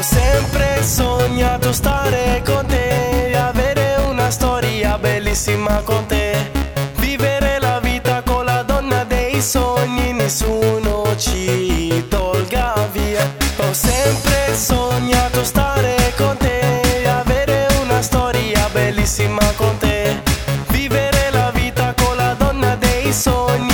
Ho sempre sognato stare con te, avere una storia bellissima con te, vivere la vita con la donna dei sogni, nessuno ci tolga via. Ho sempre sognato stare con te, avere una storia bellissima con te, vivere la vita con la donna dei sogni.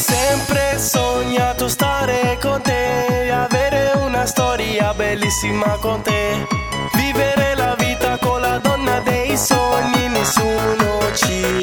sempre sognato stare con te avere una storia bellissima con te. Vivere la vita con la donna dei sogni, nessuno ci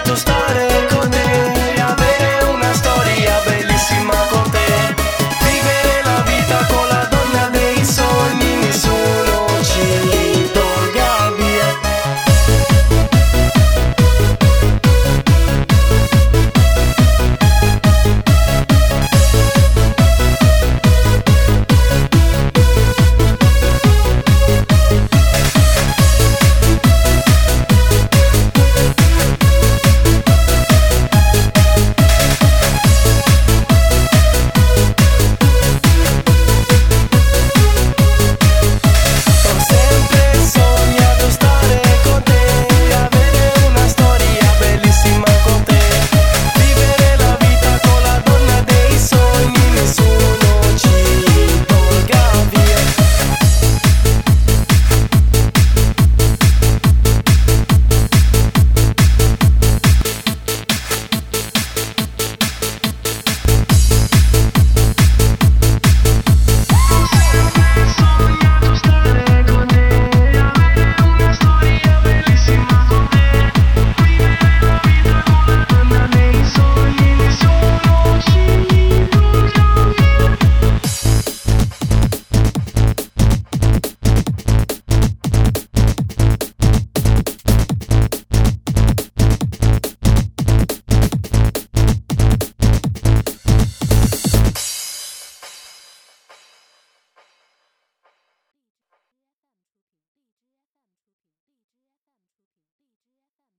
lasciato stare